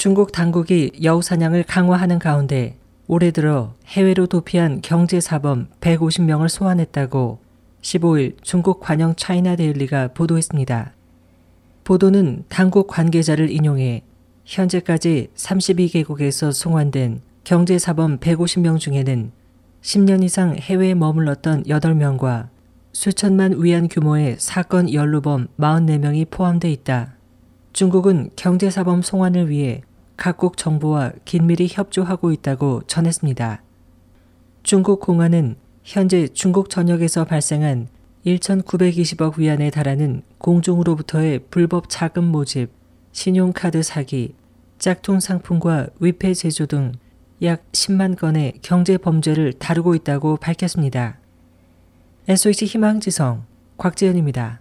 중국 당국이 여우 사냥을 강화하는 가운데 올해 들어 해외로 도피한 경제사범 150명을 소환했다고 15일 중국 관영 차이나 데일리가 보도했습니다. 보도는 당국 관계자를 인용해 현재까지 32개국에서 송환된 경제사범 150명 중에는 10년 이상 해외에 머물렀던 8명과 수천만 위안 규모의 사건 연루범 44명이 포함돼 있다. 중국은 경제사범 송환을 위해 각국 정부와 긴밀히 협조하고 있다고 전했습니다. 중국 공안은 현재 중국 전역에서 발생한 1,920억 위안에 달하는 공중으로부터의 불법 자금 모집, 신용카드 사기, 짝퉁 상품과 위패 제조 등 약 10만 건의 경제 범죄를 다루고 있다고 밝혔습니다. SOH 희망지성 곽재현입니다.